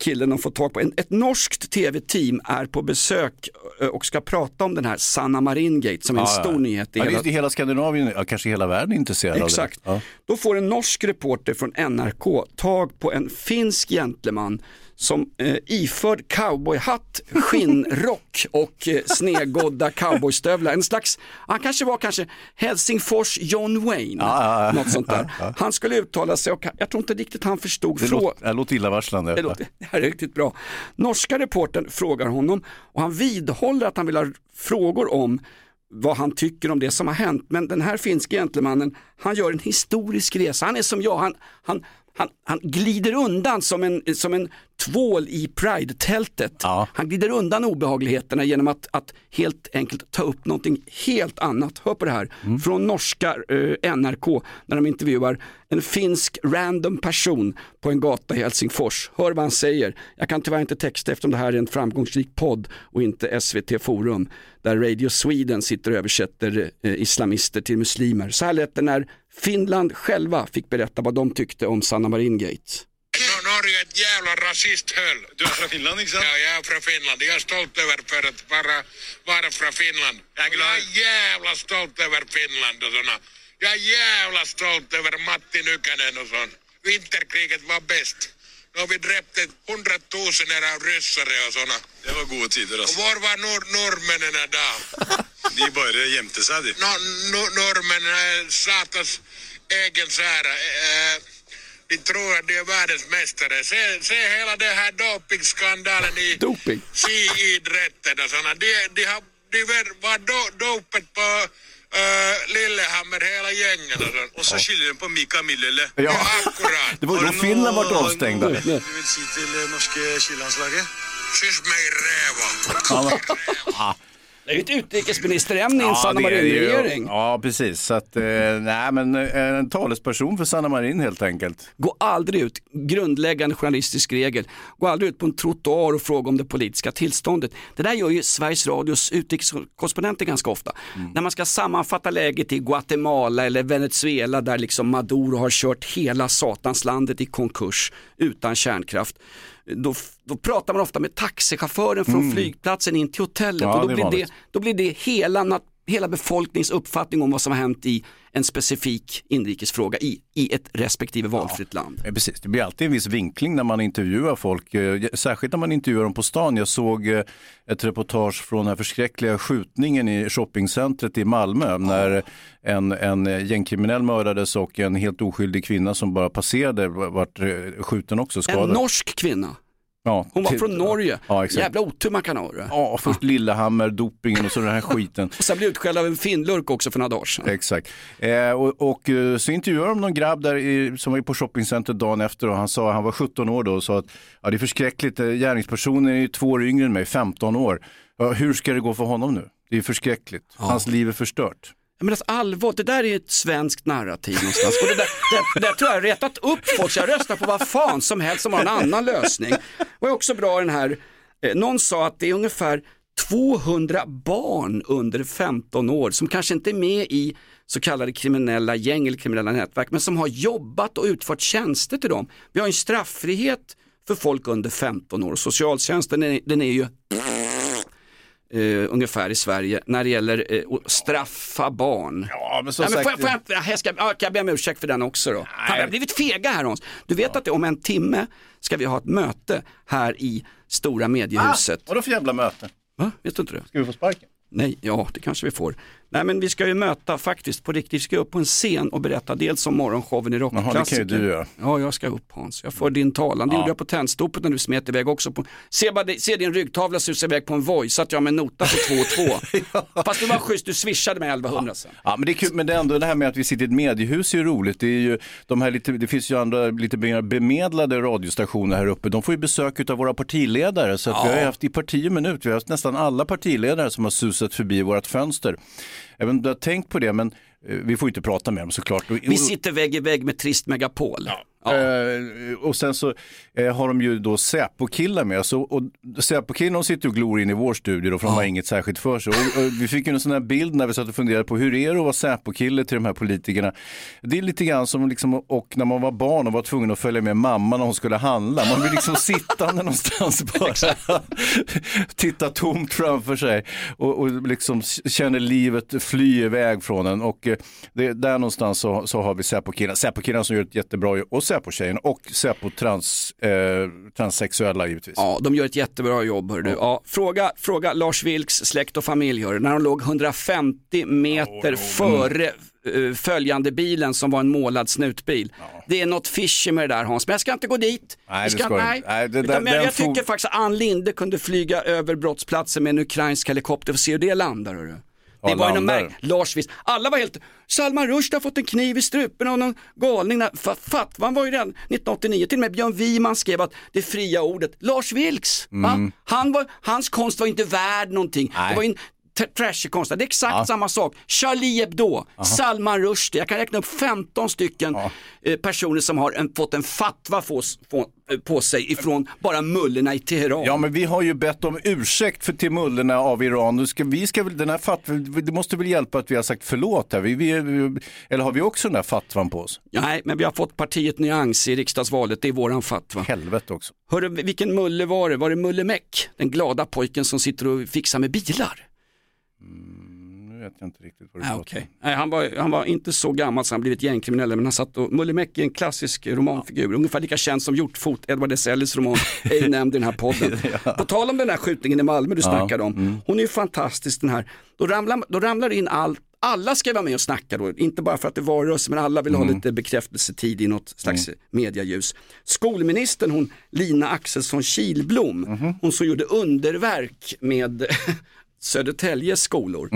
killen de fått tag på? Ett norskt tv-team är på besök eh, och ska prata om den här Sanna Marin-gate som är en Ja, ja. stor nyhet i Ja, hela hela Skandinavien, ja, kanske hela världen är intresserad Exakt. av det. Då får en norsk reporter från NRK tag på en finsk gentleman som eh, iförd cowboyhatt, skinnrock och eh, snedgodda cowboystövlar. En slags, han kanske var kanske Helsingfors John Wayne, Ja, ja, ja. något sånt där. Han skulle uttala sig och jag tror inte riktigt han förstod frågan. det låter illavarslande. Det, låter, det här är riktigt bra. Norska reportern frågar honom och han vidhåller att han vill ha frågor om vad han tycker om det som har hänt. Men den här finske gentlemannen, han gör en historisk resa. Han är som jag, han, han, han, han glider undan som en, som en tvål i Pride-tältet. Han glider undan obehagligheterna genom att, att helt enkelt ta upp någonting helt annat. Hör på det här, från norska eh, NRK när de intervjuar en finsk random person på en gata i Helsingfors. Hör vad han säger. Jag kan tyvärr inte texta eftersom det här är en framgångsrik podd och inte SVT Forum där Radio Sweden sitter och översätter eh, islamister till muslimer. Så här lät det när Finland själva fick berätta vad de tyckte om Sanna Marin-gate. Norge är ett jävla rasisthöll. Du är från Finland, inte sant? Ja, jag är från Finland. Jag är stolt över för att vara, vara från Finland. Jag är, jag är jävla stolt över Finland och såna. Jag är jävla stolt över Matti Nykänen och sånt. Vinterkriget var bäst. Då har vi dräpt hundratusener av ryssare och såna. Det var gode tider, Och altså. var var nor norrmännen då? De bare gjemte seg, de. No, no, norrmännen är satans egen sära. Eh, de tror att de är världens mästare. Se, se hela den här dopingskandalen i Doping? skiidrätten och såna. De, de, har, de var do, dopet på uh, Lillehammer hela gängen och sånt. Og så skylder de på Mika Millele. Ja. akkurat. Det var ju då Finland vart avstängda. Du noe du vil si til eh, norske skilandslaget? Kyss mig räva. Det är ju ett utrikesministerämne i en Ja, Sanna. Marin-regering. Ja, precis. Så att, eh, nej, men eh, en talesperson för Sanna Marin helt enkelt. Gå aldrig ut, grundläggande journalistisk regel, gå aldrig ut på en trottoar och fråga om det politiska tillståndet. Det där gör ju Sveriges Radios utrikeskorrespondenter ganska ofta. När man ska sammanfatta läget i Guatemala eller Venezuela där liksom Maduro har kört hela satanslandet i konkurs utan kärnkraft. Då, då pratar man ofta med taxichauffören från Mm. flygplatsen in till hotellet Ja, och då blir, det, då blir det hela, hela befolkningens uppfattning om vad som har hänt i en specifik inrikesfråga i, i ett respektive valfritt land. Ja, precis. Det blir alltid en viss vinkling när man intervjuar folk, eh, särskilt när man intervjuar dem på stan. Jag såg eh, ett reportage från den här förskräckliga skjutningen i shoppingcentret i Malmö när en, en gängkriminell mördades och en helt oskyldig kvinna som bara passerade vart eh, skjuten också En skadad. norsk kvinna. Ja, Hon var till- från Norge. Ja, exakt. Jävla otur man kan ha. Ja, först Lillehammer, dopingen och så den här skiten. Och sen blev utskälld av en finnlurk också för några dagar sedan. Exakt. Eh, och, och eh, så intervjuade de någon grabb där i, som var på shoppingcentret dagen efter och han sa, han var 17 år då och sa att ja, det är förskräckligt, eh, gärningspersonen är ju två år yngre än mig, 15 år. Ja, hur ska det gå för honom nu? Det är förskräckligt. Hans liv är förstört. Men alltså allvar, det där är ett svenskt narrativ någonstans. Och det, där, det, det tror jag har retat upp folk, så jag röstar på vad fan som helst som har en annan lösning. Och är också bra den här, eh, någon sa att det är ungefär 200 barn under 15 år som kanske inte är med i så kallade kriminella gäng eller kriminella nätverk men som har jobbat och utfört tjänster till dem. Vi har en strafffrihet för folk under 15 år och socialtjänsten är, den är ju eh, ungefär i Sverige när det gäller eh, att straffa barn. Ja, men som Nej, men får, sagt, jag, får jag, jag, ska, ja, kan jag be om ursäkt för den också då? Fan, vi har blivit fega här Hans. Du vet att det, om en timme ska vi ha ett möte här i stora mediehuset. Ah, vadå för jävla möte? Va? Vet du inte det? Ska vi få sparken? Nej, ja det kanske vi får. Nej men vi ska ju möta faktiskt på riktigt, vi ska upp på en scen och berätta dels om morgonshowen i Jaha, det kan ju Rockklassiker. du göra. Ja, jag ska upp Hans. Jag får din talan. Det Ja. gjorde jag på tändstopet när du smet iväg också. På... Se, bara, se din ryggtavla susa iväg på en Voi, så att jag med en nota på 2 och 2. Fast det var schysst, du swishade mig 1100 sen. Ja, men det är kul, men det är ändå det här med att vi sitter i ett mediehus är ju roligt. Det, är ju, de här lite, det finns ju andra lite mer bemedlade radiostationer här uppe. De får ju besök av våra partiledare. Så att vi har haft i parti och minut, vi har haft nästan alla partiledare som har susat förbi vårt fönster. Jag vet inte om du har tänkt på det, men eh, vi får ju inte prata med dem såklart. Vi sitter vägg i vägg med Trist Megapol. Ja. Eh, och sen så eh, har de ju då Säpo-killar med oss. Och, och Säpo-killarna sitter och glor in i vår studio då, för de har inget särskilt för sig. Och, och vi fick ju en sån här bild när vi satt och funderade på hur är det att vara Säpo-kille till de här politikerna. Det är lite grann som liksom, och när man var barn och var tvungen att följa med mamma när hon skulle handla. Man blir liksom sittande någonstans bara. Titta tomt framför sig och, och liksom känner livet fly iväg från en. Och eh, det, där någonstans så, så har vi Säpo-killarna. Säpo-killarna som gör ett jättebra jobb Säpo-tjejerna och Säpo-trans, eh, transsexuella givetvis. Ja, de gör ett jättebra jobb. Hör du. Ja, fråga, fråga Lars Vilks släkt och familj, hör när de låg 150 meter före eh, följande bilen som var en målad snutbil. Det är något fishy med det där Hans, men jag ska inte gå dit. Nej, Jag det ska, nej. Nej, det Utan, den jag tycker fog- faktiskt att Ann Linde kunde flyga över brottsplatsen med en ukrainsk helikopter att se hur det landar. Hör du. Det Ja, var landar. märk... Lars Vilks, alla var helt, Salman Rushdie har fått en kniv i strupen av någon galning. Fatwan var ju redan 1989, till och med Björn Wiman skrev att det fria ordet, Lars Vilks? Mm. Han var, hans konst var inte värd någonting. Nej. Det var en trashig konst, det är exakt Ja. samma sak. Charlie Hebdo, Salman Rushdie, jag kan räkna upp 15 stycken eh, personer som har en, fått en fatwa få, eh, på sig ifrån bara mullorna i Teheran. Ja, men vi har ju bett om ursäkt för till mullorna av Iran. Nu ska, vi ska väl, den här fat, det måste väl hjälpa att vi har sagt förlåt här. Vi, vi, eller har vi också den här fatwan på oss? Nej, men vi har fått partiet Nyans i riksdagsvalet, det är våran fatwa. Helvete också. Hörru, vilken mulle var det? Var det Mulle Meck? Den glada pojken som sitter och fixar med bilar? Nu vet jag inte riktigt vad du Ah, okay. Nej, han, var, han var inte så gammal så han blivit gängkriminell men han satt och, Mulle Meck är en klassisk romanfigur, ungefär lika känd som Hjortfot, Edward S. Ellis roman, ej nämnd i den här podden. På tal om den här skjutningen i Malmö du Ja, Mm. snackade om, hon är ju fantastisk den här, då ramlar, då ramlar in allt alla ska vara med och snacka då, inte bara för att det var rörelse men alla vill ha Mm. lite bekräftelsetid i något slags medialjus. Skolministern, hon Lina Axelsson Kilblom, Mhm. hon som gjorde underverk med Södertäljes skolor.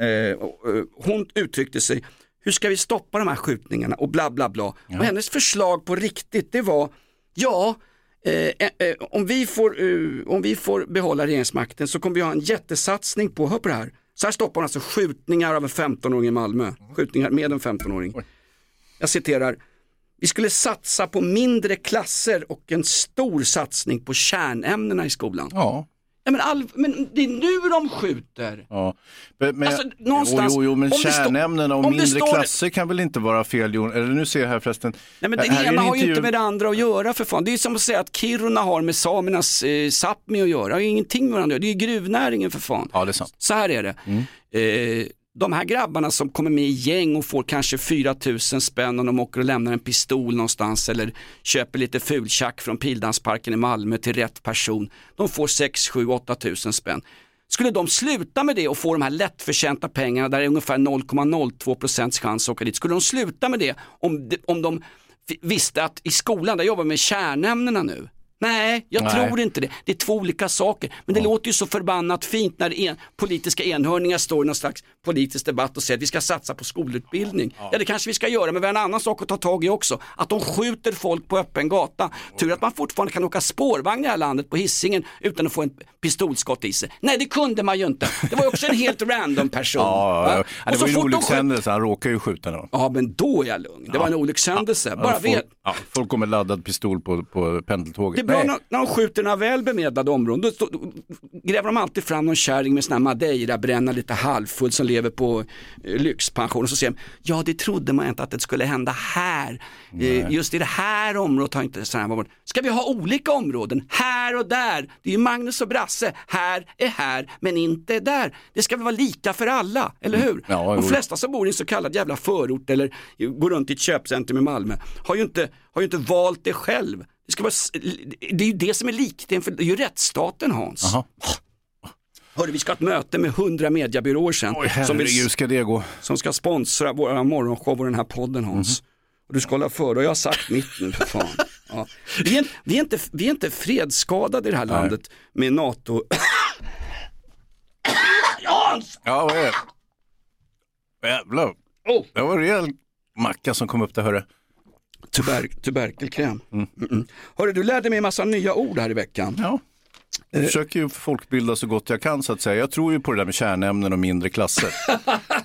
Eh, och, eh, hon uttryckte sig, hur ska vi stoppa de här skjutningarna och bla bla bla. Och hennes förslag på riktigt det var, ja, eh, eh, eh, om, vi får, eh, om vi får behålla regeringsmakten så kommer vi ha en jättesatsning på, hör på det här, så här stoppar hon alltså skjutningar av en 15-åring i Malmö, skjutningar med en 15-åring. Jag citerar, vi skulle satsa på mindre klasser och en stor satsning på kärnämnena i skolan. Ja. Ja, men, all, men det är nu de skjuter. Ja. Men, men, Alltså, någonstans- jo, jo, jo, men om kärnämnena och mindre står- klasser kan väl inte vara fel, Jon? Eller nu ser jag här förresten. Nej men det här är en ena har ju inte med det andra att göra för fan. Det är som att säga att Kiruna har med samernas eh, Sápmi att göra. Det har ingenting med varandra. Det är gruvnäringen för fan. Ja, det är sant. Så här är det. Eh, de här grabbarna som kommer med i gäng och får kanske 4 000 spänn om de åker och lämnar en pistol någonstans eller köper lite fultjack från Pildansparken i Malmö till rätt person. De får 6, 7, 8 000 spänn. Skulle de sluta med det och få de här lättförtjänta pengarna där det är ungefär 0,02 procents chans att åka dit. Skulle de sluta med det om de, om de visste att i skolan, där jobbar vi med kärnämnena nu. Nej, jag Nej. tror inte det. Det är två olika saker. Men det låter ju så förbannat fint när en, politiska enhörningar står i någon slags politisk debatt och säger att vi ska satsa på skolutbildning. Ja. det kanske vi ska göra, men vi har en annan sak att ta tag i också. Att de skjuter folk på öppen gata. Tur att man fortfarande kan åka spårvagn i det här landet på hissingen utan att få en pistolskott i sig. Nej, det kunde man ju inte. Det var också en helt random person. Ja, ja, ja. Det var ju en olyckshändelse, han råkade ju skjuta någon. Ja, men då är jag lugn. Det var en olyckshändelse. Bara folk, vet. ja, folk kommer laddad pistol på, på pendeltåget. Bra när, när de skjuter några väl bemedlade områden. Då, stå- då gräver de alltid fram någon kärring med sån här madeira, bränna lite halvfull som lever på eh, lyxpension. Och så säger de, ja det trodde man inte att det skulle hända här. Eh, just i det här området har inte sådana här varit. Ska vi ha olika områden? Här och där. Det är ju Magnus och Brasse. Här är här, men inte där. Det ska väl vara lika för alla, eller hur? Mm. Ja, De flesta som bor i en så kallad jävla förort eller går runt i ett köpcentrum i Malmö har ju inte, har ju inte valt det själv. Det, ska vara, det är ju det som är likheten, för det är ju rättsstaten Hans. Jaha. Hörru, vi ska ha ett möte med 100 mediebyråer sen. Oj, som, vill, herregud, ska det gå? som ska sponsra våra morgonshow och den här podden Hans. Och du ska hålla för och jag har sagt mitt nu för fan. Ja. Vi, är, vi, är inte, vi är inte fredsskadade i det här landet med NATO. Hans! Ja, vad är det? Jävlar. Oh. Det var en rejäl macka som kom upp där, hörru. Tuber, tuberkelkräm. Mm. Mm. Hörru, du lärde mig en massa nya ord här i veckan. Ja. Jag försöker ju folkbilda så gott jag kan så att säga. Jag tror ju på det där med kärnämnen och mindre klasser.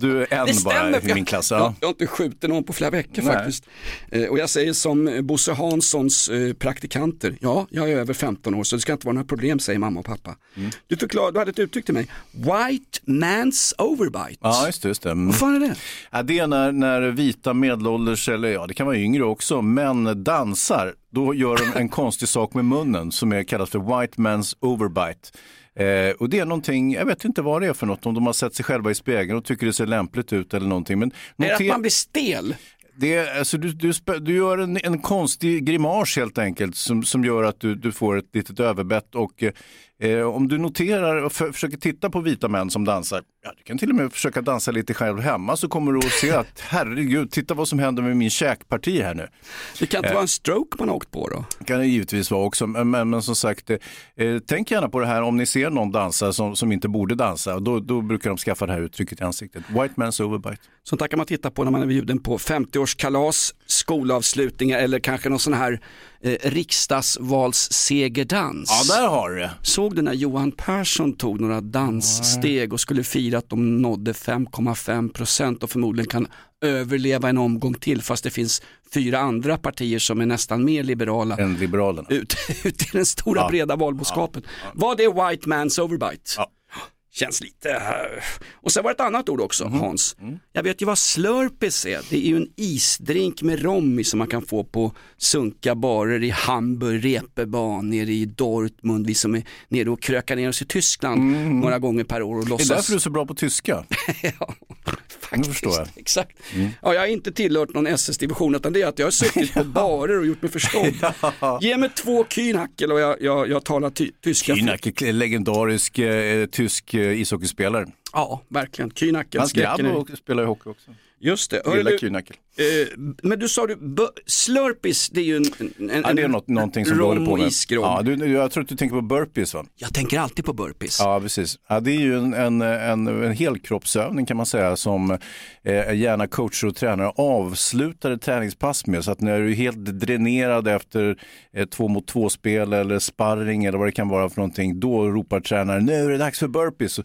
Du är en Det bara stämmer, för i min klass. Jag, Ja. jag har inte skjutit någon på flera veckor Nej. faktiskt. Eh, och jag säger som Bosse Hanssons eh, praktikanter, ja, jag är över 15 år så det ska inte vara några problem, säger mamma och pappa. Mm. Du förklarade, du hade ett uttryck till mig, white man's overbite. Ja, just det. Just det. Mm. Vad fan är det? Ja, det är när, när vita medelålders, eller ja det kan vara yngre också, män dansar. Då gör de en konstig sak med munnen som är kallas för white man's overbite. Eh, och det är någonting, jag vet inte vad det är för något, om de har sett sig själva i spegeln och tycker det ser lämpligt ut eller någonting. Men Är det att man blir stel? det är, alltså, du, du, du gör en, en konstig grimas helt enkelt som, som gör att du, du får ett litet överbett och eh, om du noterar och för, försöker titta på vita män som dansar, ja, du kan till och med försöka dansa lite själv hemma så kommer du att se att herregud, titta vad som händer med min käkparti här nu. Det kan inte Eh. vara en stroke man har åkt på då? Det kan det givetvis vara också, men, men, men som sagt, eh, tänk gärna på det här om ni ser någon dansa som, som inte borde dansa, då, då brukar de skaffa det här uttrycket i ansiktet. White man's overbite. Sånt där kan man titta på när man är bjuden på 50-årskalas, skolavslutningar eller kanske någon sån här eh, riksdagsvalssegerdans. Ja, där har du det. Såg du när Johan Persson tog några danssteg och skulle fira att de nådde 5,5 procent och förmodligen kan överleva en omgång till fast det finns fyra andra partier som är nästan mer liberala Än Liberalerna. ut, ut i den stora Ja. breda valboskapen. Var det white man's overbite? Ja. Känns lite... eh, Och sen var det ett annat ord också, Mhm. Hans. Mm. Jag vet ju vad slurpees är. Det är ju en isdrink med rom i som man kan få på sunka barer i Hamburg, Reeperbahn, nere i Dortmund. Vi som är nere och krökar ner oss i Tyskland några gånger per år och Mm. Det är låtsas... därför du är så bra på tyska. ja, Nu förstår jag. Exakt. Mm. Ja, jag har inte tillhört någon SS-division utan det är att jag har suttit på barer och gjort mig förstådd. Ge mig två kynackel och jag, jag, jag talar ty- tyska. Kühnacke, legendarisk eh, tysk eh, ishockeyspelare. Ja, verkligen. Kynackel. Hans grabb spelar i hockey också. Just det. Du, Kühnacke. eh, men du sa du, slurpees det är ju en, en, Ja, det är något, någonting som du håller på och med. isgrogg. Ja, du, jag tror att du tänker på burpees va? Jag tänker alltid på burpees. Ja, precis. Ja, det är ju en, en, en, en helkroppsövning kan man säga som eh, gärna coacher och tränare avslutar ett träningspass med. Så att när du är helt dränerad efter ett två mot två spel eller sparring eller vad det kan vara för någonting, då ropar tränaren nu är det dags för burpees.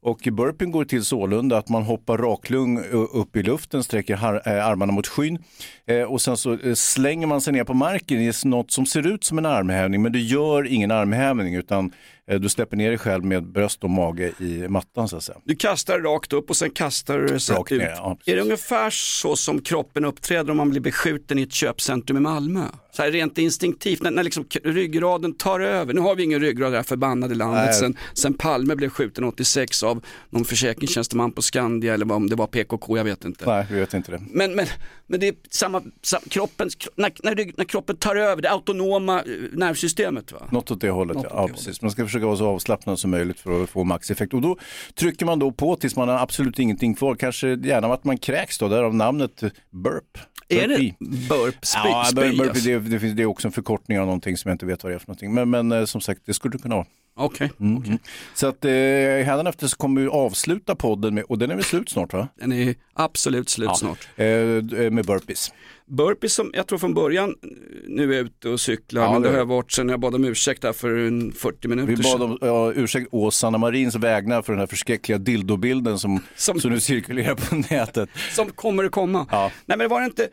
Och burpeen går till sålunda att man hoppar raklung upp i luften, sträcker eh, armarna mot skyn eh, och sen så eh, slänger man sig ner på marken i något som ser ut som en armhävning men du gör ingen armhävning utan du släpper ner dig själv med bröst och mage i mattan så att säga. Du kastar rakt upp och sen kastar du så Rakt ut. ner, ja, är det ungefär så som kroppen uppträder om man blir beskjuten i ett köpcentrum i Malmö? Så här rent instinktivt, när, när liksom ryggraden tar över. Nu har vi ingen ryggrad i det här förbannade landet Nej. sen, sen Palme blev skjuten 86 av någon försäkringstjänsteman på Skandia eller om det var PKK, jag vet inte. Nej, vi vet inte det. Men, men, men det är samma, sam, kroppen, när, när, när kroppen tar över det autonoma eh, nervsystemet. Va? Något åt det hållet, Något ja. åt ja det precis. Man ska försöka vara så avslappnad som möjligt för att få maxeffekt. Och då trycker man då på tills man har absolut ingenting kvar. Kanske gärna att man kräks då, därav namnet burp. Är det burp, spy, Ja, spy, bur- burpee, alltså? det, det, finns, det är också en förkortning av någonting som jag inte vet vad det är för någonting. Men, men eh, som sagt, det skulle det kunna vara. Okej. Mm, mm. Så att eh, hädanefter så kommer vi avsluta podden med, och den är väl slut snart va? Den är absolut slut Ja. snart. Eh, med burpees. Burpees som jag tror från början, nu är jag ute och cyklar, Ja, men det det- har jag varit sedan jag bad om ursäkt där för en 40 minuter Vi bad om ja, ursäkt å Sanna Marins vägnar för den här förskräckliga dildobilden som, som... nu cirkulerar på nätet. som kommer att komma. Nej men det var inte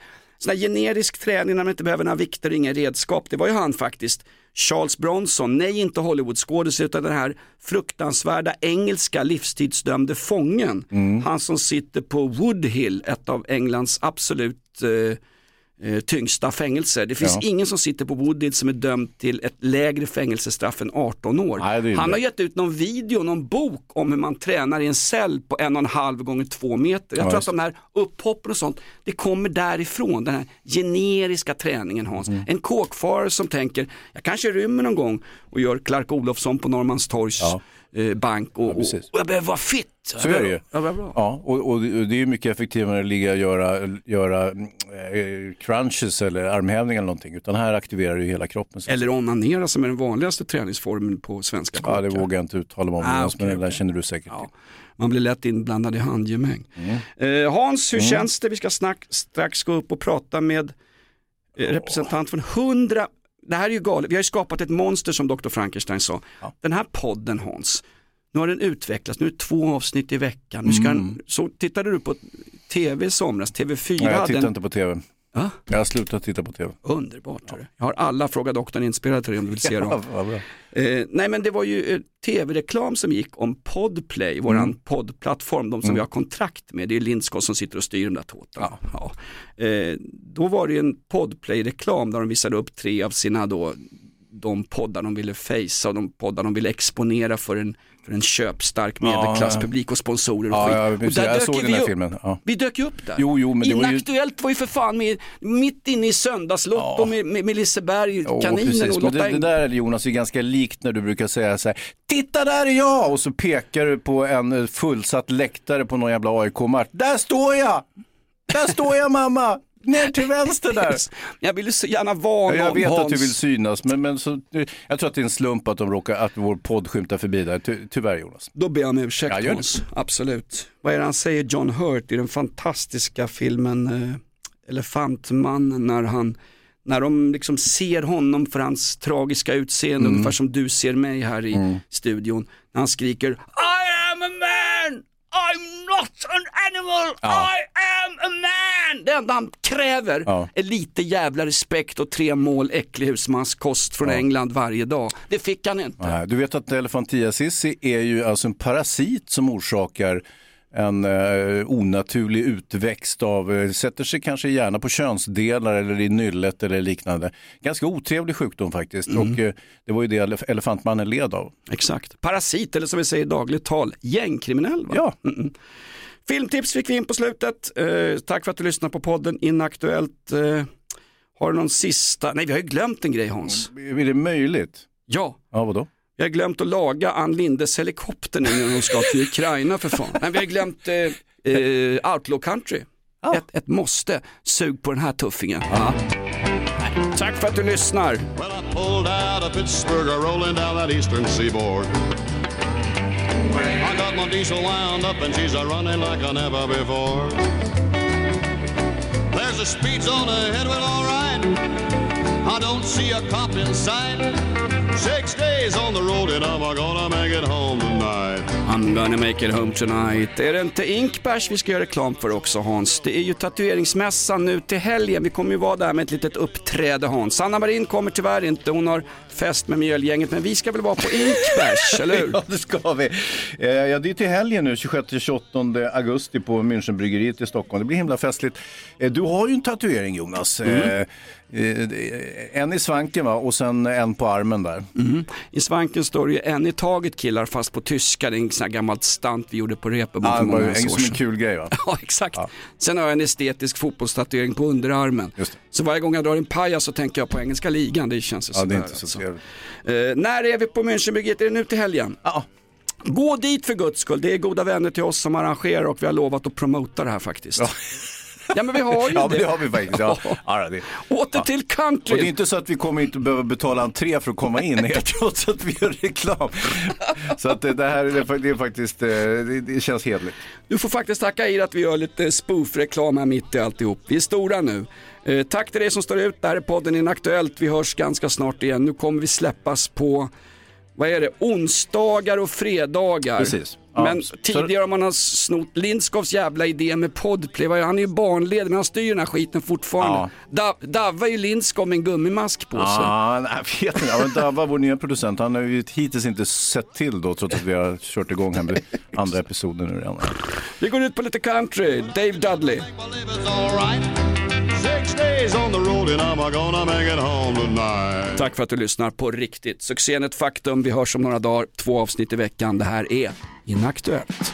sån här generisk träning när man inte behöver några vikter och inga redskap. Det var ju han faktiskt, Charles Bronson, nej inte Hollywoodskådis utan den här fruktansvärda engelska livstidsdömde fången. Han som sitter på Woodhill, ett av Englands absolut eh, eh, tyngsta fängelser. Det finns Ja. ingen som sitter på Woodhill som är dömd till ett lägre fängelsestraff än 18 år. är Han har gett ut någon video, någon bok om hur man tränar i en cell på en och en halv gånger två meter. Jag Ja, tror just att de här upphoppen och sånt, det kommer därifrån, den här generiska träningen Hans. Mm. En kåkfarare som tänker, jag kanske rymmer någon gång och gör Clark Olofsson på Norrmalmstorgs eh, bank och, och, och jag behöver vara fit. Så är det ju. Ja. Ja, och, och det är mycket effektivare att ligga och göra, göra eh, crunches eller armhävningar eller någonting. Utan här aktiverar du hela kroppen. Eller onanera som är den vanligaste träningsformen på svenska Ja, det vågar jag inte uttala mig om, Ah, okej, men det där känner du säkert till. Man blir lätt inblandad i handgemäng. Eh, Hans, hur Mm. känns det? Vi ska snack, strax gå upp och prata med eh, representant från 100, det här är ju galet, vi har ju skapat ett monster som Dr. Frankenstein sa. Den här podden Hans, nu har den utvecklats, nu är det två avsnitt i veckan. Nu ska Mm. den, så tittade du på tv i somras, TV4 Nej, jag tittar inte på tv. Ja? Jag har slutat titta på tv. Underbart. hörru. Jag har alla Fråga doktorn inspelade till dig om du vill se dem. Ja. Eh, nej men det var ju eh, tv-reklam som gick om Podplay, våran Mm. poddplattform, de som Mm. vi har kontrakt med. Det är Lindskog som sitter och styr de där tårtorna. Ja. Eh, då var det ju en Podplay-reklam där de visade upp tre av sina då, de poddar de ville facea och de poddar de ville exponera för en, för en köpstark Ja, medelklasspublik och sponsorer och Ja, skit. ja, och där jag såg ju den vi här upp. filmen. Ja. Vi dök ju upp där. Jo, jo, men det var ju... Inaktuellt var ju för fan med, mitt inne i söndagslotto med, med, med Liseberg, Jo, kaninen precis. och Lotta det, det där Jonas är ganska likt när du brukar säga så här, titta där är jag! Och så pekar du på en eh, fullsatt läktare på någon jävla AIK-match. Där står jag! Där står jag mamma! Ner till vänster där! Jag ville så gärna vara Ja, jag någon, vet att Hans. du vill synas, men, men så, jag tror att det är en slump att, de råkar, att vår podd skymtar förbi där. Ty, tyvärr Jonas. Då ber jag om ursäkt Ja. Hans, absolut. Vad är det han säger John Hurt i den fantastiska filmen eh, Elefantmannen när han när de liksom ser honom för hans tragiska utseende, Mm. ungefär som du ser mig här i studion, när han skriker I am a man, I'm not an animal, Ja. I am a man. Det enda han kräver Ja. är lite jävla respekt och tre mål äcklig husmanskost från England varje dag. Det fick han inte. Nej, Du vet att elefantiasis är ju alltså en parasit som orsakar en eh, onaturlig utväxt av, eh, sätter sig kanske gärna på könsdelar eller i nyllet eller liknande. Ganska otrevlig sjukdom faktiskt och eh, det var ju det elef- elefantmannen led av. Exakt. Parasit eller som vi säger i dagligt tal, gängkriminell. Va? Ja. Mm-mm. Filmtips fick vi in på slutet. Eh, tack för att du lyssnar på podden Inaktuellt. Eh, har du någon sista? Nej, vi har ju glömt en grej Hans. Är det möjligt? Ja. Ja, vadå? Vi har glömt att laga Ann Lindes helikopter nu när hon ska till Ukraina för fan. Men vi har glömt eh, eh, Outlaw Country. Ett, ett måste. Sug på den här tuffingen. Ja. Tack för att du lyssnar. pulled out of Pittsburgh, rolling down that eastern seaboard. I got my diesel wound up and she's a running like I never before. There's a speed zone ahead, well, all right. I don't see a cop in sight. Six days on the road and I'm gonna make it home tonight. I'm gonna make it home tonight. Är det inte Inkbärs vi ska göra reklam för också Hans? Det är ju tatueringsmässan nu till helgen. Vi kommer ju vara där med ett litet uppträde Hans. Sanna Marin kommer tyvärr inte. Hon har fest med mjölgänget. Men vi ska väl vara på Inkbärs, eller hur? Ja, det ska vi. Eh, ja, det är till helgen nu, 26-28 augusti på Münchenbryggeriet i Stockholm. Det blir himla festligt. Eh, du har ju en tatuering Jonas. Mm. Eh, eh, en i svanken va? och sen en på armen där. Mm. I svanken står det ju en i taget killar fast på tyska. Det är en sån här gammalt stant vi gjorde på Repebo Ja, för det många år en, som en sedan. kul grej va? Ja, exakt. Sen har jag en estetisk fotbollstatuering på underarmen. Så varje gång jag drar en pajas så tänker jag på engelska ligan. Det känns ju Ja, det är sådär, så alltså. Trevligt. Eh, när är vi på Münchenbryggeriet? Är det nu till helgen? Ja. Gå dit för guds skull. Det är goda vänner till oss som arrangerar och vi har lovat att promota det här faktiskt. Ja men vi har ju Ja, det. men det har vi faktiskt. Ja. Ja, det, Åter till country. Och det är inte så att vi kommer inte behöva betala entré för att komma in, trots att vi gör reklam. Så att det det här det är, faktiskt, eh, det, det känns hedligt. Du får faktiskt tacka i att vi gör lite spoof-reklam här mitt i alltihop. Vi är stora nu. Eh, tack till dig som står ut. Det här är podden Inaktuellt. Vi hörs ganska snart igen. Nu kommer vi släppas på, vad är det, onsdagar och fredagar. Precis. Ja, men så- tidigare om man har snott Lindskovs jävla idé med Podplay, han är ju barnledig men han styr den här skiten fortfarande. Dav, Davva är ju Lindskov med en gummimask på sig. Ja, nej, jag vet inte. Ja, men Dava, vår nya producent, han har ju hittills inte sett till då, trots att vi har kört igång här med andra episoden nu redan. Vi går ut på lite country. Dave Dudley. Tack för att du lyssnar på riktigt. Succén är ett faktum. Vi hörs om några dagar. Två avsnitt i veckan. Det här är Inaktuellt.